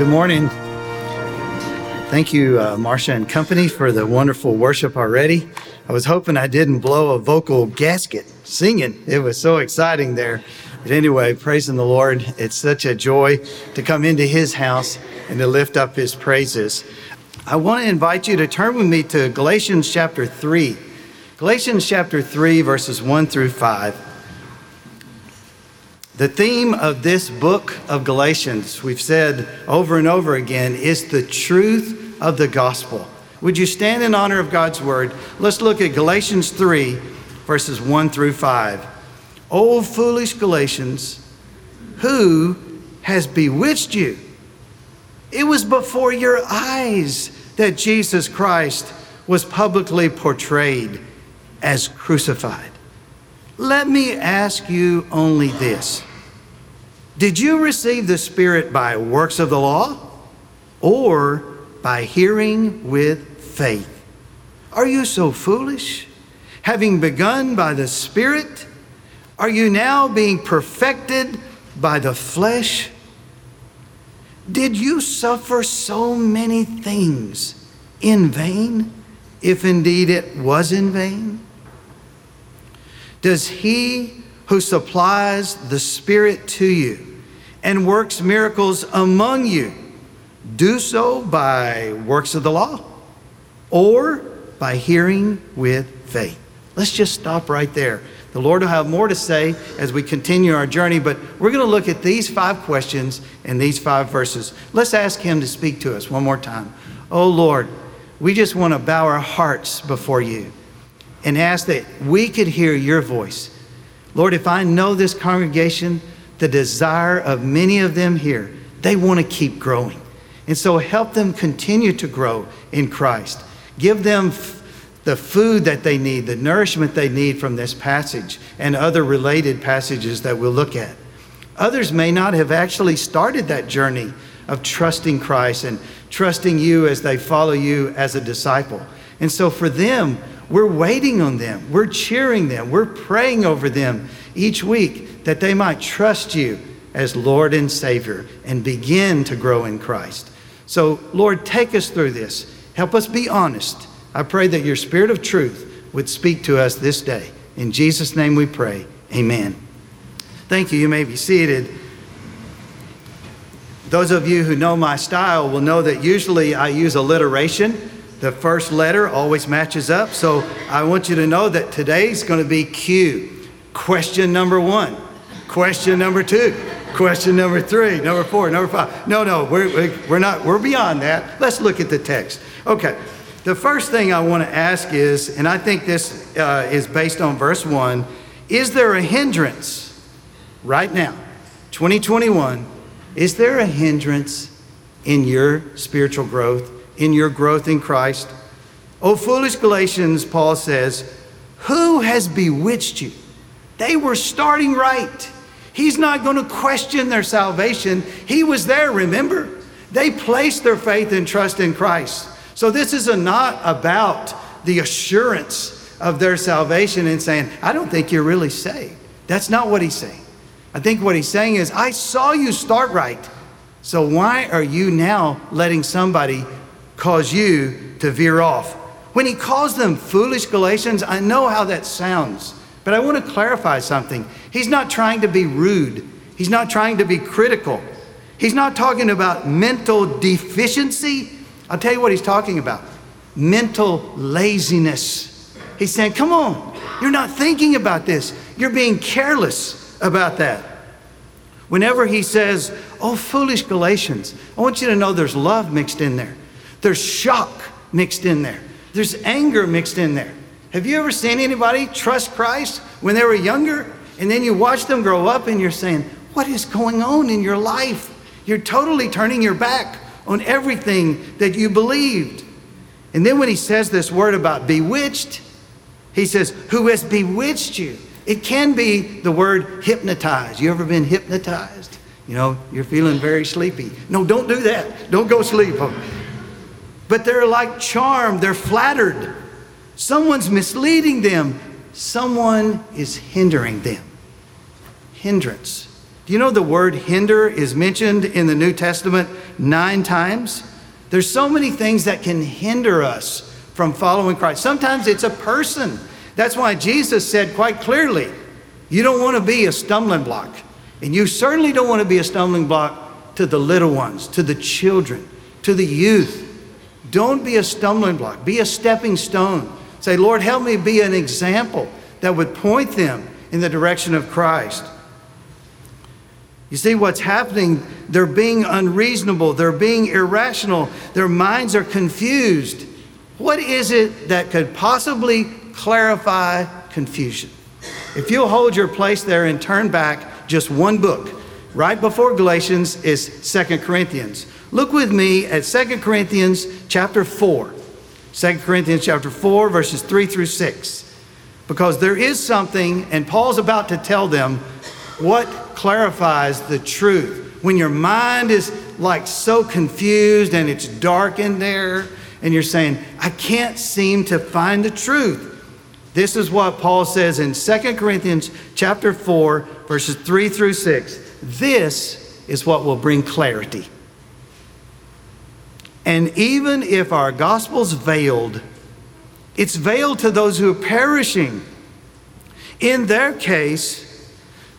Good morning. Thank you, uh, Marcia and company, for the wonderful worship already. I was hoping I didn't blow a vocal gasket singing. It was so exciting there. But anyway, praising the Lord. It's such a joy to come into His house and to lift up His praises. I want to invite you to turn with me to Galatians chapter 3. Galatians chapter 3, verses 1 through 5. The theme of this book of Galatians, we've said over and over again, is the truth of the gospel. Would you stand in honor of God's word? Let's look at Galatians 3, verses 1 through 5. O foolish Galatians, who has bewitched you? It was before your eyes that Jesus Christ was publicly portrayed as crucified. Let me ask you only this did you receive the Spirit by works of the law or by hearing with faith? Are you so foolish? Having begun by the Spirit, are you now being perfected by the flesh? Did you suffer so many things in vain, if indeed it was in vain? Does he who supplies the Spirit to you and works miracles among you, do so by works of the law or by hearing with faith. Let's just stop right there. The Lord will have more to say as we continue our journey, but we're going to look at these five questions and these five verses. Let's ask Him to speak to us one more time. Oh Lord, we just want to bow our hearts before you and ask that we could hear your voice. Lord, if I know this congregation, the desire of many of them here. They want to keep growing. And so help them continue to grow in Christ. Give them f- the food that they need, the nourishment they need from this passage and other related passages that we'll look at. Others may not have actually started that journey of trusting Christ and trusting you as they follow you as a disciple. And so for them, we're waiting on them, we're cheering them, we're praying over them each week that they might trust you as Lord and Savior and begin to grow in Christ. So, Lord, take us through this. Help us be honest. I pray that your Spirit of truth would speak to us this day. In Jesus' name we pray. Amen. Thank you. You may be seated. Those of you who know my style will know that usually I use alliteration. The first letter always matches up. So I want you to know that today's going to be Q. Question number one. Question number two. Question number three, number four, number five. No, no, we're, we're not, we're beyond that. Let's look at the text. Okay, the first thing I want to ask is, and I think this uh, is based on verse one, is there a hindrance right now, 2021, is there a hindrance in your spiritual growth, in your growth in Christ? Oh, foolish Galatians, Paul says, who has bewitched you? They were starting right. He's not going to question their salvation. He was there, remember? They placed their faith and trust in Christ. So this is not about the assurance of their salvation and saying, I don't think you're really saved. That's not what he's saying. I think what he's saying is, I saw you start right. So why are you now letting somebody cause you to veer off? When he calls them foolish Galatians, I know how that sounds. But I want to clarify something. He's not trying to be rude, he's not trying to be critical. He's not talking about mental deficiency. I'll tell you what he's talking about mental laziness. He's saying, Come on, you're not thinking about this, you're being careless about that. Whenever he says, Oh, foolish Galatians, I want you to know there's love mixed in there, there's shock mixed in there, there's anger mixed in there. Have you ever seen anybody trust Christ when they were younger And then you watch them grow up and you're saying, What is going on in your life? You're totally turning your back on everything that you believed. And then when he says this word about bewitched, he says, Who has bewitched you? It can be the word hypnotized. You ever been hypnotized? You know, you're feeling very sleepy. No, don't do that. Don't go sleep. But they're like charmed, they're flattered. Someone's misleading them, someone is hindering them. Hindrance. Do you know the word hinder is mentioned in the New Testament nine times? There's so many things that can hinder us from following Christ. Sometimes it's a person. That's why Jesus said quite clearly, you don't want to be a stumbling block. And you certainly don't want to be a stumbling block to the little ones, to the children, to the youth. Don't be a stumbling block, be a stepping stone. Say, Lord, help me be an example that would point them in the direction of Christ. You see what's happening? They're being unreasonable, they're being irrational, their minds are confused. What is it that could possibly clarify confusion? If you'll hold your place there and turn back just one book, right before Galatians is Second Corinthians. Look with me at Second Corinthians chapter 4. 2 Corinthians chapter 4, verses 3 through 6. Because there is something, and Paul's about to tell them what clarifies the truth. When your mind is like so confused and it's dark in there, and you're saying, I can't seem to find the truth. This is what Paul says in 2 Corinthians chapter 4, verses 3 through 6. This is what will bring clarity. And even if our gospel's veiled, it's veiled to those who are perishing. In their case,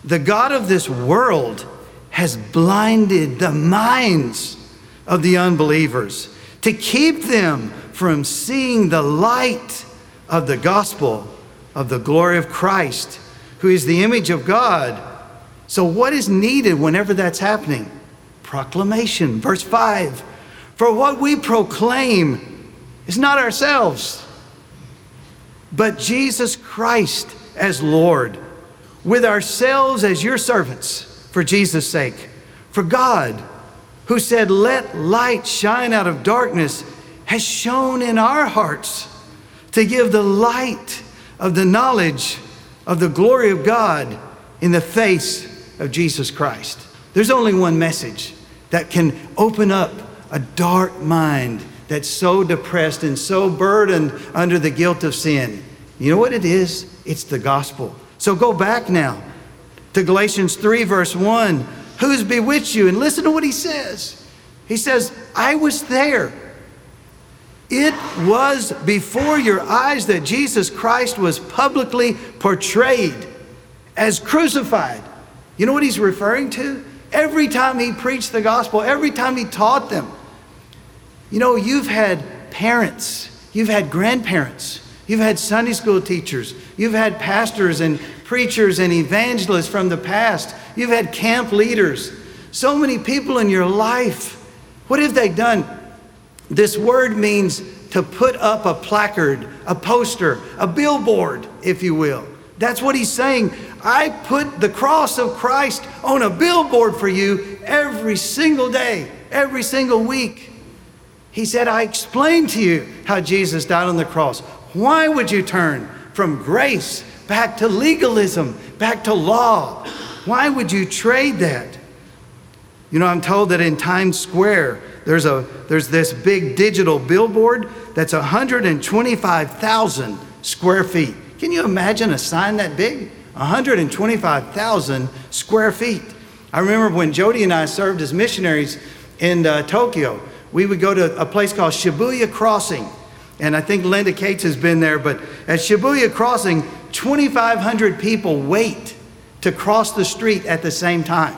the God of this world has blinded the minds of the unbelievers to keep them from seeing the light of the gospel of the glory of Christ, who is the image of God. So, what is needed whenever that's happening? Proclamation. Verse 5 For what we proclaim is not ourselves, but Jesus Christ as Lord, with ourselves as your servants for Jesus' sake. For God, who said, Let light shine out of darkness, has shone in our hearts to give the light of the knowledge of the glory of God in the face of Jesus Christ. There's only one message that can open up a dark mind that's so depressed and so burdened under the guilt of sin. You know what it is? It's the gospel. So go back now to Galatians 3, verse 1. Who's bewitched you? And listen to what he says. He says, I was there. It was before your eyes that Jesus Christ was publicly portrayed as crucified. You know what he's referring to? Every time he preached the gospel, every time he taught them. You know, you've had parents, you've had grandparents, you've had Sunday school teachers, you've had pastors and preachers and evangelists from the past, you've had camp leaders, so many people in your life. What have they done? This word means to put up a placard, a poster, a billboard, if you will. That's what he's saying. I put the cross of Christ on a billboard for you every single day, every single week. He said, I explained to you how Jesus died on the cross. Why would you turn from grace back to legalism, back to law? Why would you trade that? You know, I'm told that in Times Square, there's, a, there's this big digital billboard that's 125,000 square feet. Can you imagine a sign that big? 125,000 square feet. I remember when Jody and I served as missionaries in uh, Tokyo, we would go to a place called Shibuya Crossing. And I think Linda Cates has been there, but at Shibuya Crossing, 2,500 people wait to cross the street at the same time.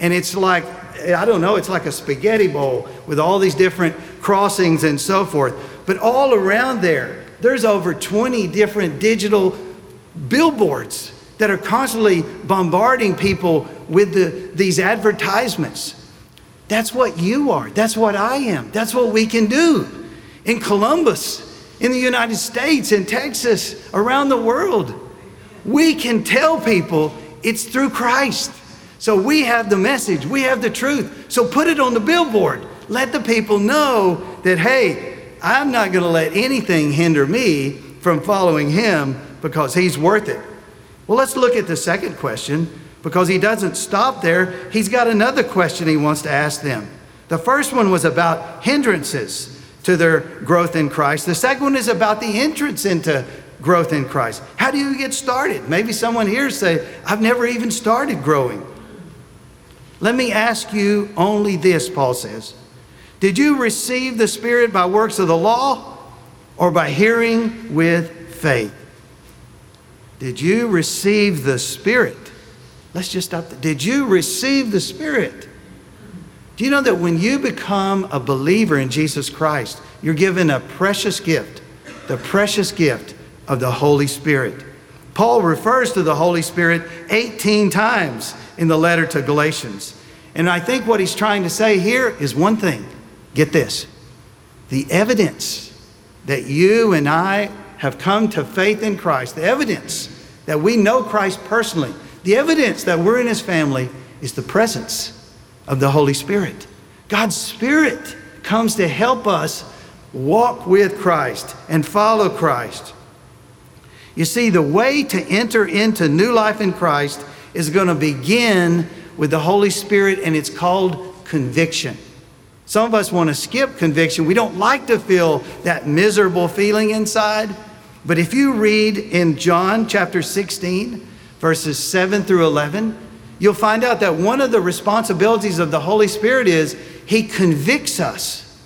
And it's like I don't know, it's like a spaghetti bowl with all these different crossings and so forth. But all around there, there's over 20 different digital billboards that are constantly bombarding people with the, these advertisements. That's what you are. That's what I am. That's what we can do in Columbus, in the United States, in Texas, around the world. We can tell people It's through Christ. So we have the message, we have the truth. So put it on the billboard. Let the people know that, hey, I'm not going to let anything hinder me from following him because he's worth it. Well, let's look at the second question because he doesn't stop there. He's got another question he wants to ask them. The first one was about hindrances to their growth in Christ. The second one is about the entrance into growth in Christ. How do you get started? Maybe someone here say, I've never even started growing. Let me ask you only this, Paul says. Did you receive the Spirit by works of the law or by hearing with faith? Did you receive the Spirit? Let's just stop there. Did you receive the Spirit? Do you know that when you become a believer in Jesus Christ, you're given a precious gift, the precious gift of the Holy Spirit? Paul refers to the Holy Spirit 18 times in the letter to Galatians. And I think what he's trying to say here is one thing get this the evidence that you and I have come to faith in Christ, the evidence that we know Christ personally, the evidence that we're in his family is the presence of the Holy Spirit. God's Spirit comes to help us walk with Christ and follow Christ. You see, the way to enter into new life in Christ is going to begin with the Holy Spirit, and it's called conviction. Some of us want to skip conviction. We don't like to feel that miserable feeling inside. But if you read in John chapter 16, verses 7 through 11, you'll find out that one of the responsibilities of the Holy Spirit is He convicts us.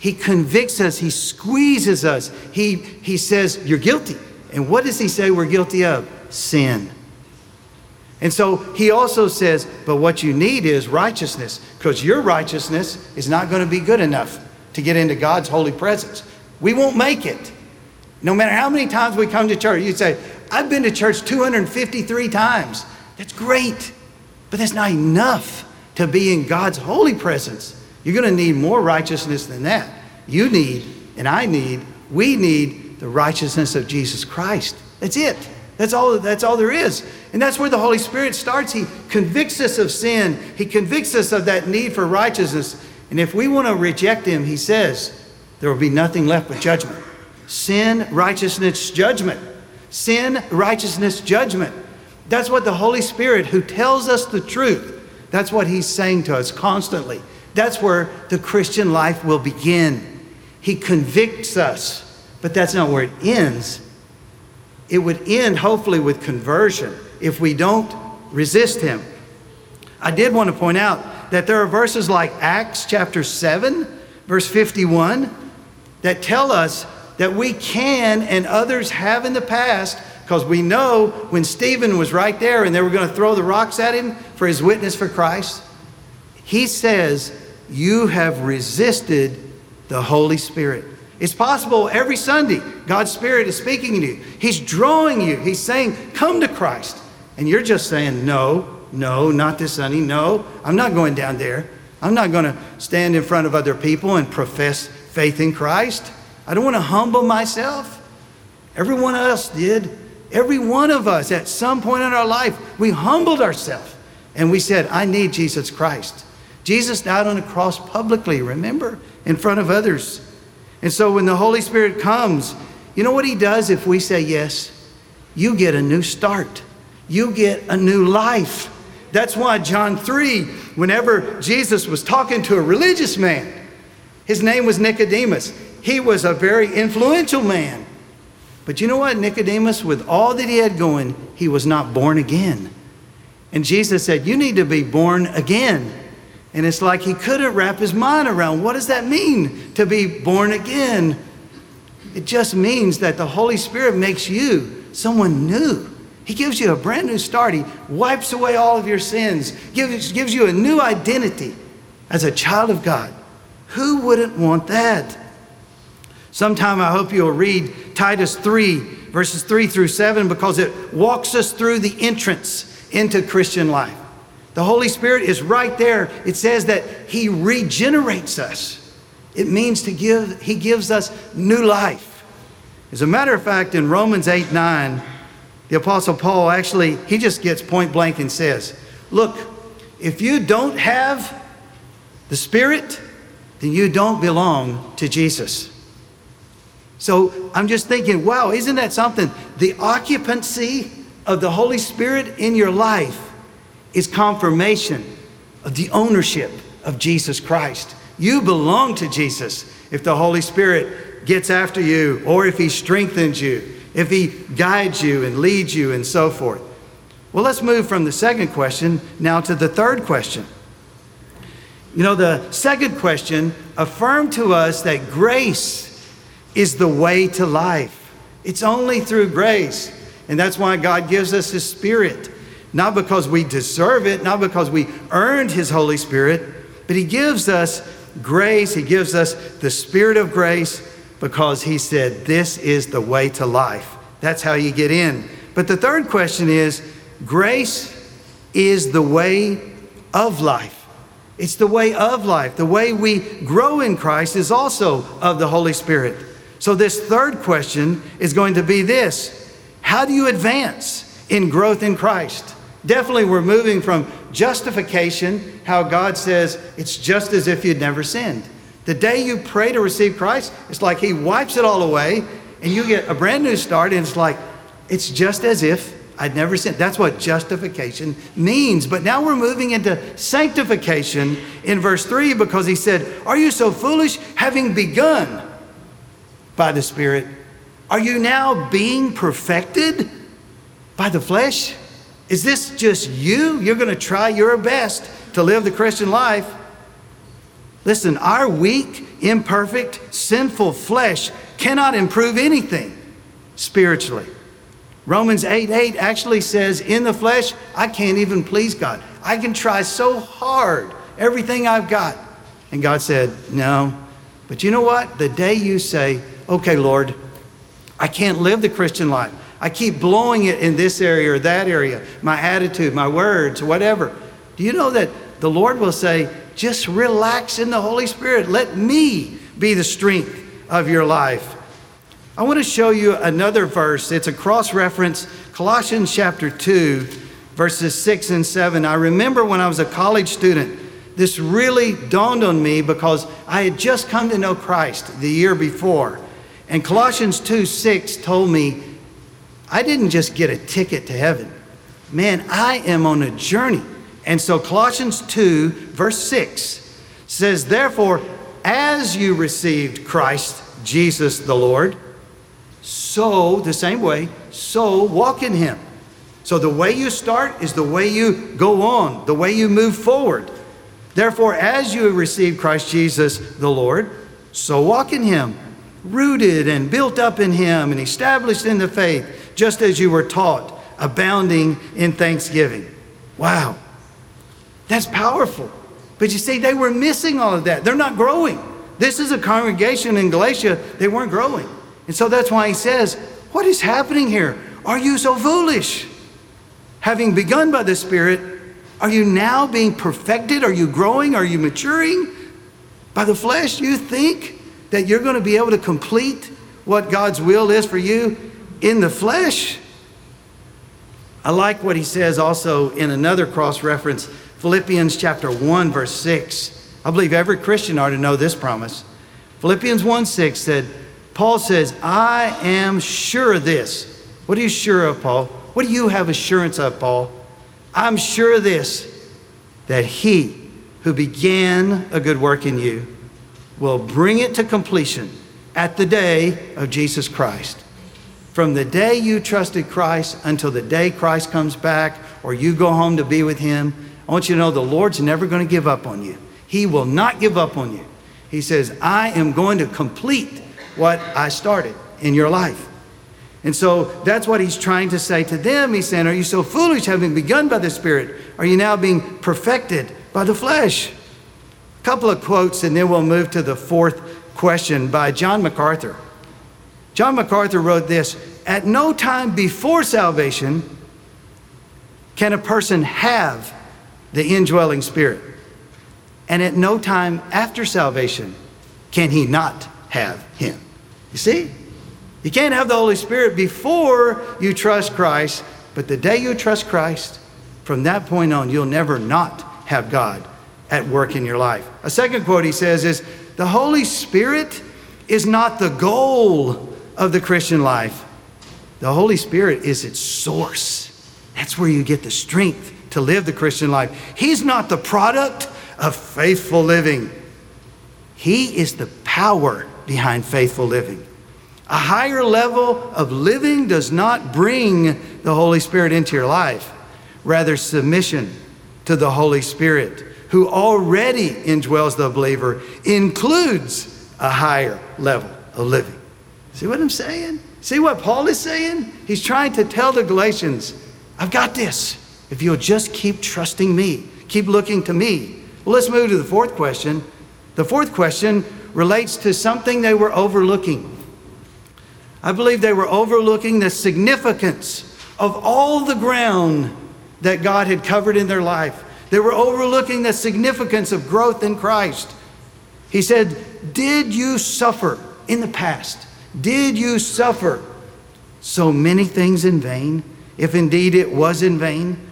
He convicts us, He squeezes us. He, he says, You're guilty. And what does He say we're guilty of? Sin. And so he also says, but what you need is righteousness, because your righteousness is not going to be good enough to get into God's holy presence. We won't make it. No matter how many times we come to church, you say, I've been to church 253 times. That's great, but that's not enough to be in God's holy presence. You're going to need more righteousness than that. You need, and I need, we need the righteousness of Jesus Christ. That's it. That's all, that's all there is. And that's where the Holy Spirit starts. He convicts us of sin, He convicts us of that need for righteousness. And if we want to reject Him, He says, there will be nothing left but judgment. Sin, righteousness, judgment. Sin, righteousness, judgment. That's what the Holy Spirit, who tells us the truth, that's what He's saying to us constantly. That's where the Christian life will begin. He convicts us, but that's not where it ends it would end hopefully with conversion if we don't resist him. I did want to point out that there are verses like Acts chapter 7, verse 51, that tell us that we can and others have in the past, because we know when Stephen was right there and they were going to throw the rocks at him for his witness for Christ, he says, You have resisted the Holy Spirit. It's possible every Sunday God's Spirit is speaking to you. He's drawing you. He's saying, Come to Christ. And you're just saying, No, no, not this Sunday. No, I'm not going down there. I'm not going to stand in front of other people and profess faith in Christ. I don't want to humble myself. Every one of us did. Every one of us at some point in our life, we humbled ourselves and we said, I need Jesus Christ. Jesus died on the cross publicly, remember, in front of others. And so when the Holy Spirit comes, you know what He does if we say yes? You get a new start, you get a new life. That's why John 3, whenever Jesus was talking to a religious man, his name was Nicodemus. He was a very influential man. But you know what? Nicodemus, with all that he had going, he was not born again. And Jesus said, You need to be born again. And it's like he couldn't wrap his mind around what does that mean to be born again? It just means that the Holy Spirit makes you someone new. He gives you a brand new start. He wipes away all of your sins, gives, gives you a new identity as a child of God. Who wouldn't want that? Sometime I hope you'll read Titus 3, verses 3 through 7, because it walks us through the entrance into Christian life. The Holy Spirit is right there. It says that He regenerates us. It means to give, He gives us new life. As a matter of fact, in Romans 8 9, The Apostle Paul actually, he just gets point blank and says, Look, if you don't have the Spirit, then you don't belong to Jesus. So I'm just thinking, wow, isn't that something? The occupancy of the Holy Spirit in your life is confirmation of the ownership of Jesus Christ. You belong to Jesus if the Holy Spirit gets after you or if He strengthens you, if He guides you and leads you and so forth. Well, let's move from the second question now to the third question. You know, the second question affirmed to us that grace is the way to life. It's only through grace. And that's why God gives us His Spirit. Not because we deserve it, not because we earned His Holy Spirit, but He gives us grace. He gives us the Spirit of grace because He said, This is the way to life. That's how you get in. But the third question is grace is the way of life. It's the way of life. The way we grow in Christ is also of the Holy Spirit. So, this third question is going to be this How do you advance in growth in Christ? Definitely, we're moving from justification, how God says it's just as if you'd never sinned. The day you pray to receive Christ, it's like He wipes it all away and you get a brand new start, and it's like it's just as if I'd never sinned. That's what justification means. But now we're moving into sanctification in verse 3 because he said, Are you so foolish, having begun by the Spirit? Are you now being perfected by the flesh? Is this just you? You're going to try your best to live the Christian life. Listen, our weak, imperfect, sinful flesh cannot improve anything spiritually. Romans 8 8 actually says, In the flesh, I can't even please God. I can try so hard, everything I've got. And God said, No. But you know what? The day you say, Okay, Lord, I can't live the Christian life. I keep blowing it in this area or that area, my attitude, my words, whatever. Do you know that the Lord will say, just relax in the Holy Spirit. Let me be the strength of your life. I want to show you another verse. It's a cross reference, Colossians chapter 2, verses 6 and 7. I remember when I was a college student, this really dawned on me because I had just come to know Christ the year before. And Colossians 2 6 told me, I didn't just get a ticket to heaven. Man, I am on a journey. And so Colossians 2, verse 6 says, Therefore, as you received Christ Jesus the Lord, so, the same way, so walk in Him. So, the way you start is the way you go on, the way you move forward. Therefore, as you received Christ Jesus the Lord, so walk in Him, rooted and built up in Him and established in the faith, just as you were taught, abounding in thanksgiving. Wow, that's powerful. But you see, they were missing all of that. They're not growing. This is a congregation in Galatia, they weren't growing. And so that's why he says, What is happening here? Are you so foolish? Having begun by the Spirit, are you now being perfected? Are you growing? Are you maturing? By the flesh, you think that you're going to be able to complete what God's will is for you in the flesh? I like what he says also in another cross reference, Philippians chapter 1, verse 6. I believe every Christian ought to know this promise. Philippians 1 6 said, Paul says, I am sure of this. What are you sure of, Paul? What do you have assurance of, Paul? I'm sure of this that he who began a good work in you will bring it to completion at the day of Jesus Christ. From the day you trusted Christ until the day Christ comes back or you go home to be with him, I want you to know the Lord's never going to give up on you. He will not give up on you. He says, I am going to complete what I started in your life. And so that's what he's trying to say to them. He's saying, Are you so foolish, having begun by the Spirit? Are you now being perfected by the flesh? Couple of quotes, and then we'll move to the fourth question by John MacArthur. John MacArthur wrote this At no time before salvation can a person have the indwelling spirit. And at no time after salvation can he not have him. You see? You can't have the Holy Spirit before you trust Christ, but the day you trust Christ, from that point on, you'll never not have God at work in your life. A second quote he says is The Holy Spirit is not the goal of the Christian life, the Holy Spirit is its source. That's where you get the strength to live the Christian life. He's not the product of faithful living, He is the power behind faithful living. A higher level of living does not bring the Holy Spirit into your life, rather, submission to the Holy Spirit, who already indwells the believer, includes a higher level of living. See what I'm saying? See what Paul is saying? He's trying to tell the Galatians, I've got this. If you'll just keep trusting me, keep looking to me. Well, let's move to the fourth question. The fourth question relates to something they were overlooking. I believe they were overlooking the significance of all the ground that God had covered in their life. They were overlooking the significance of growth in Christ. He said, Did you suffer in the past? Did you suffer so many things in vain? If indeed it was in vain?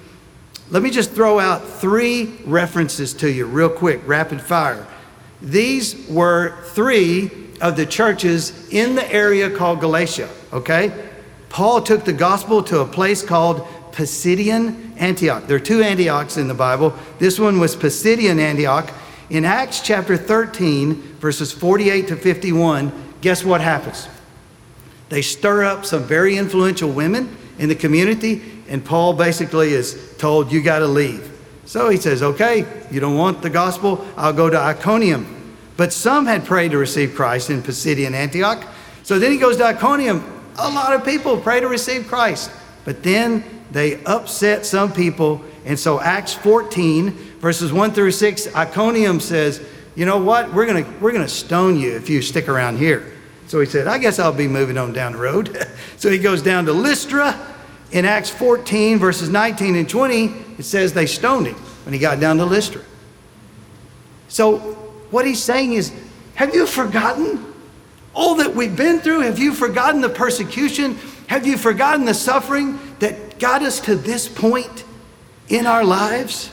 Let me just throw out three references to you, real quick, rapid fire. These were three of the churches in the area called Galatia, okay? Paul took the gospel to a place called Pisidian Antioch. There are two Antiochs in the Bible. This one was Pisidian Antioch. In Acts chapter 13, verses 48 to 51, guess what happens? They stir up some very influential women in the community, and Paul basically is told, You got to leave. So he says, Okay, you don't want the gospel? I'll go to Iconium but some had prayed to receive Christ in Pisidian Antioch. So then he goes to Iconium. A lot of people pray to receive Christ. But then they upset some people. And so Acts 14, verses 1 through 6, Iconium says, You know what? We're going we're going to stone you if you stick around here. So he said, I guess I'll be moving on down the road. so he goes down to Lystra. In Acts 14, verses 19 and 20, it says they stoned him when he got down to Lystra. So what he's saying is, have you forgotten all that we've been through? Have you forgotten the persecution? Have you forgotten the suffering that got us to this point in our lives?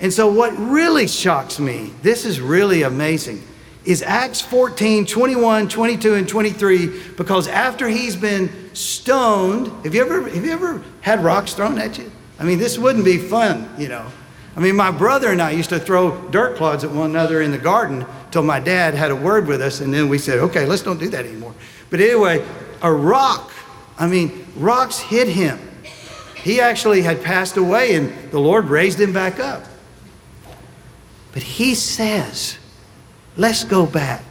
And so, what really shocks me, this is really amazing, is Acts 14, 21, 22, and 23, because after he's been stoned, have you ever, have you ever had rocks thrown at you? I mean, this wouldn't be fun, you know. I mean, my brother and I used to throw dirt clods at one another in the garden till my dad had a word with us, and then we said, okay, let's don't do that anymore. But anyway, a rock, I mean, rocks hit him. He actually had passed away, and the Lord raised him back up. But he says, let's go back.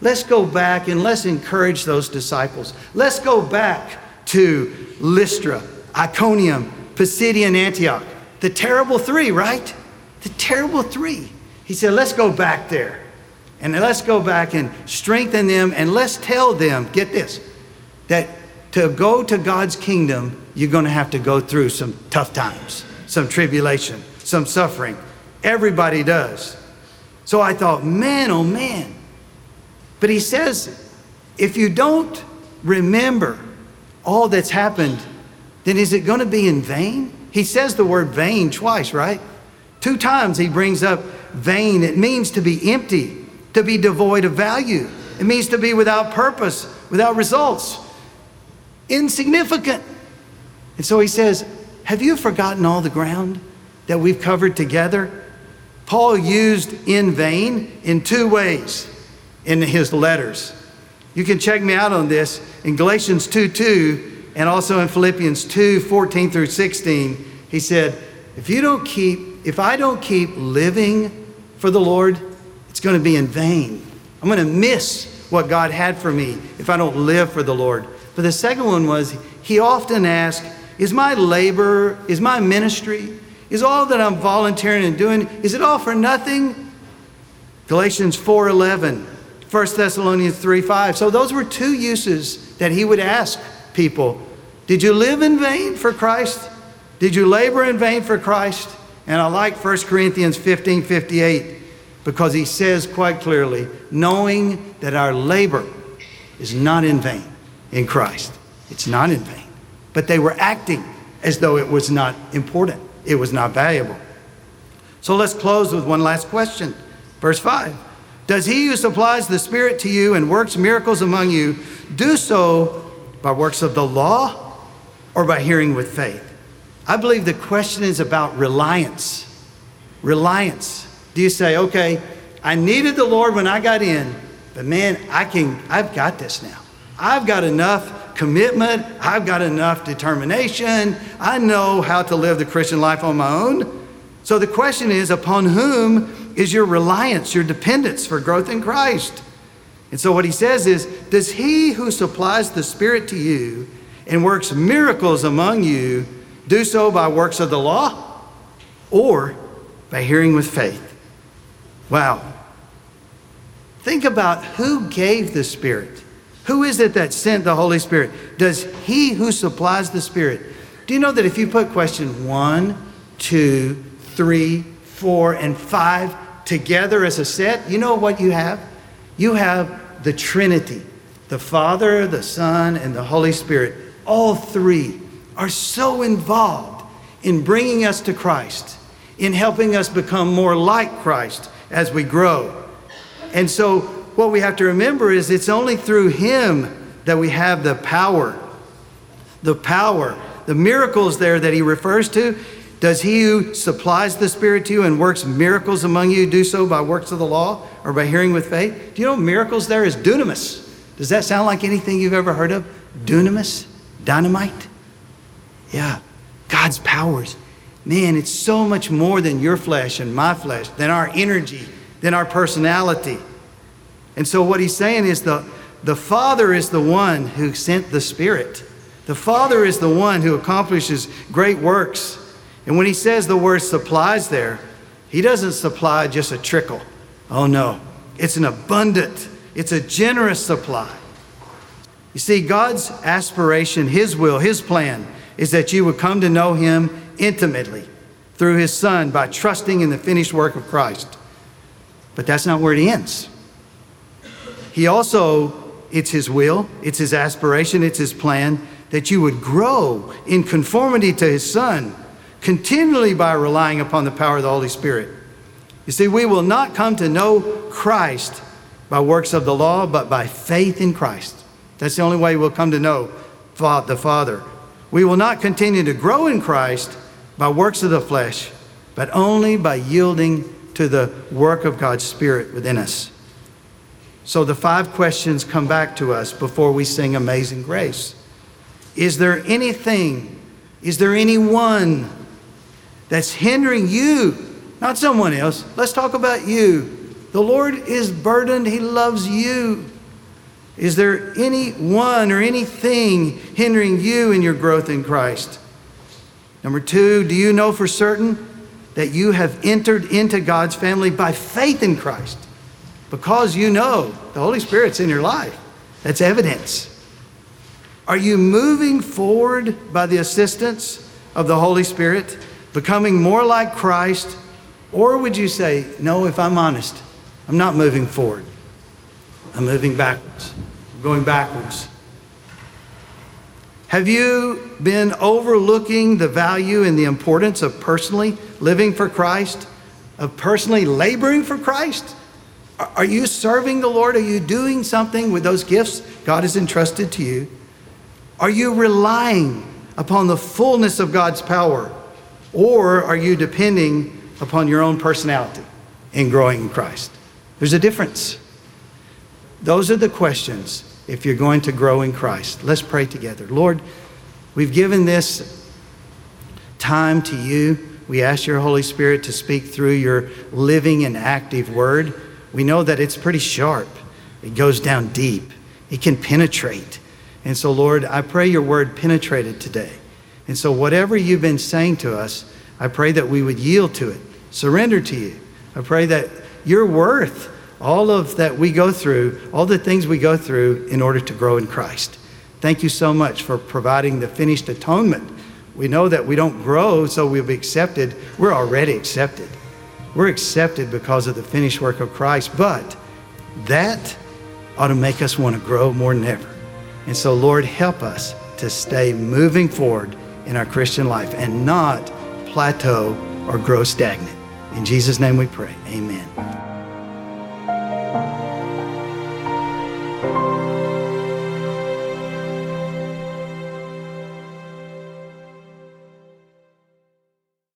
Let's go back and let's encourage those disciples. Let's go back to Lystra, Iconium, Pisidian Antioch. The terrible three, right? The terrible three. He said, let's go back there. And let's go back and strengthen them and let's tell them, get this, that to go to God's kingdom, you're going to have to go through some tough times, some tribulation, some suffering. Everybody does. So I thought, man, oh man. But he says, if you don't remember all that's happened, then is it going to be in vain? He says the word vain twice, right? Two times he brings up vain. It means to be empty, to be devoid of value. It means to be without purpose, without results, insignificant. And so he says, Have you forgotten all the ground that we've covered together? Paul used in vain in two ways in his letters. You can check me out on this in Galatians 2 2 and also in Philippians 2 14 through 16, he said, If you don't keep, if I don't keep living for the Lord, it's going to be in vain. I'm going to miss what God had for me if I don't live for the Lord. But the second one was, he often asked, Is my labor, is my ministry, is all that I'm volunteering and doing, is it all for nothing? Galatians 4 11, 1 Thessalonians 3 5. So those were two uses that he would ask people. Did you live in vain for Christ? Did you labor in vain for Christ? And I like 1 Corinthians 15 58 because he says quite clearly, knowing that our labor is not in vain in Christ. It's not in vain. But they were acting as though it was not important, it was not valuable. So let's close with one last question. Verse 5 Does he who supplies the Spirit to you and works miracles among you do so by works of the law or by hearing with faith? I believe the question is about reliance. Reliance. Do you say, okay, I needed the Lord when I got in, but man, I can, I've got this now. I've got enough commitment. I've got enough determination. I know how to live the Christian life on my own. So the question is upon whom is your reliance, your dependence for growth in Christ? And so what he says is, does he who supplies the Spirit to you and works miracles among you do so by works of the law or by hearing with faith? Wow. Think about who gave the Spirit. Who is it that sent the Holy Spirit? Does he who supplies the Spirit? Do you know that if you put question one, two, three, four, and five together as a set, you know what you have? You have the Trinity the Father, the Son, and the Holy Spirit. All three are so involved in bringing us to Christ, in helping us become more like Christ as we grow. And so, what we have to remember is it's only through Him that we have the power. The power, the miracles there that He refers to. Does He who supplies the Spirit to you and works miracles among you do so by works of the law or by hearing with faith? Do you know miracles there is dunamis? Does that sound like anything you've ever heard of? Dunamis? Dynamite? Yeah, God's powers. Man, it's so much more than your flesh and my flesh, than our energy, than our personality. And so, what he's saying is the, the Father is the one who sent the Spirit. The Father is the one who accomplishes great works. And when he says the word supplies there, he doesn't supply just a trickle. Oh no, it's an abundant, it's a generous supply. You see, God's aspiration, His will, His plan is that you would come to know Him intimately through His Son by trusting in the finished work of Christ. But that's not where it ends. He also, it's His will, it's His aspiration, it's His plan that you would grow in conformity to His Son continually by relying upon the power of the Holy Spirit. You see, we will not come to know Christ by works of the law, but by faith in Christ. That's the only way we'll come to know the Father. We will not continue to grow in Christ by works of the flesh, but only by yielding to the work of God's Spirit within us. So the five questions come back to us before we sing Amazing Grace. Is there anything, is there anyone that's hindering you, not someone else? Let's talk about you. The Lord is burdened, He loves you. Is there anyone or anything hindering you in your growth in Christ? Number two, do you know for certain that you have entered into God's family by faith in Christ? Because you know the Holy Spirit's in your life. That's evidence. Are you moving forward by the assistance of the Holy Spirit, becoming more like Christ? Or would you say, no, if I'm honest, I'm not moving forward, I'm moving backwards, I'm going backwards? Have you been overlooking the value and the importance of personally living for Christ, of personally laboring for Christ? Are you serving the Lord? Are you doing something with those gifts God has entrusted to you? Are you relying upon the fullness of God's power? Or are you depending upon your own personality in growing in Christ? There's a difference. Those are the questions if you're going to grow in Christ. Let's pray together. Lord, we've given this time to you. We ask your Holy Spirit to speak through your living and active word. We know that it's pretty sharp, it goes down deep, it can penetrate. And so, Lord, I pray your word penetrated today. And so, whatever you've been saying to us, I pray that we would yield to it, surrender to you. I pray that your worth all of that we go through, all the things we go through in order to grow in Christ. Thank you so much for providing the finished atonement. We know that we don't grow so we'll be accepted. We're already accepted. We're accepted because of the finished work of Christ, but that ought to make us want to grow more than ever. And so, Lord, help us to stay moving forward in our Christian life and not plateau or grow stagnant. In Jesus' name we pray. Amen.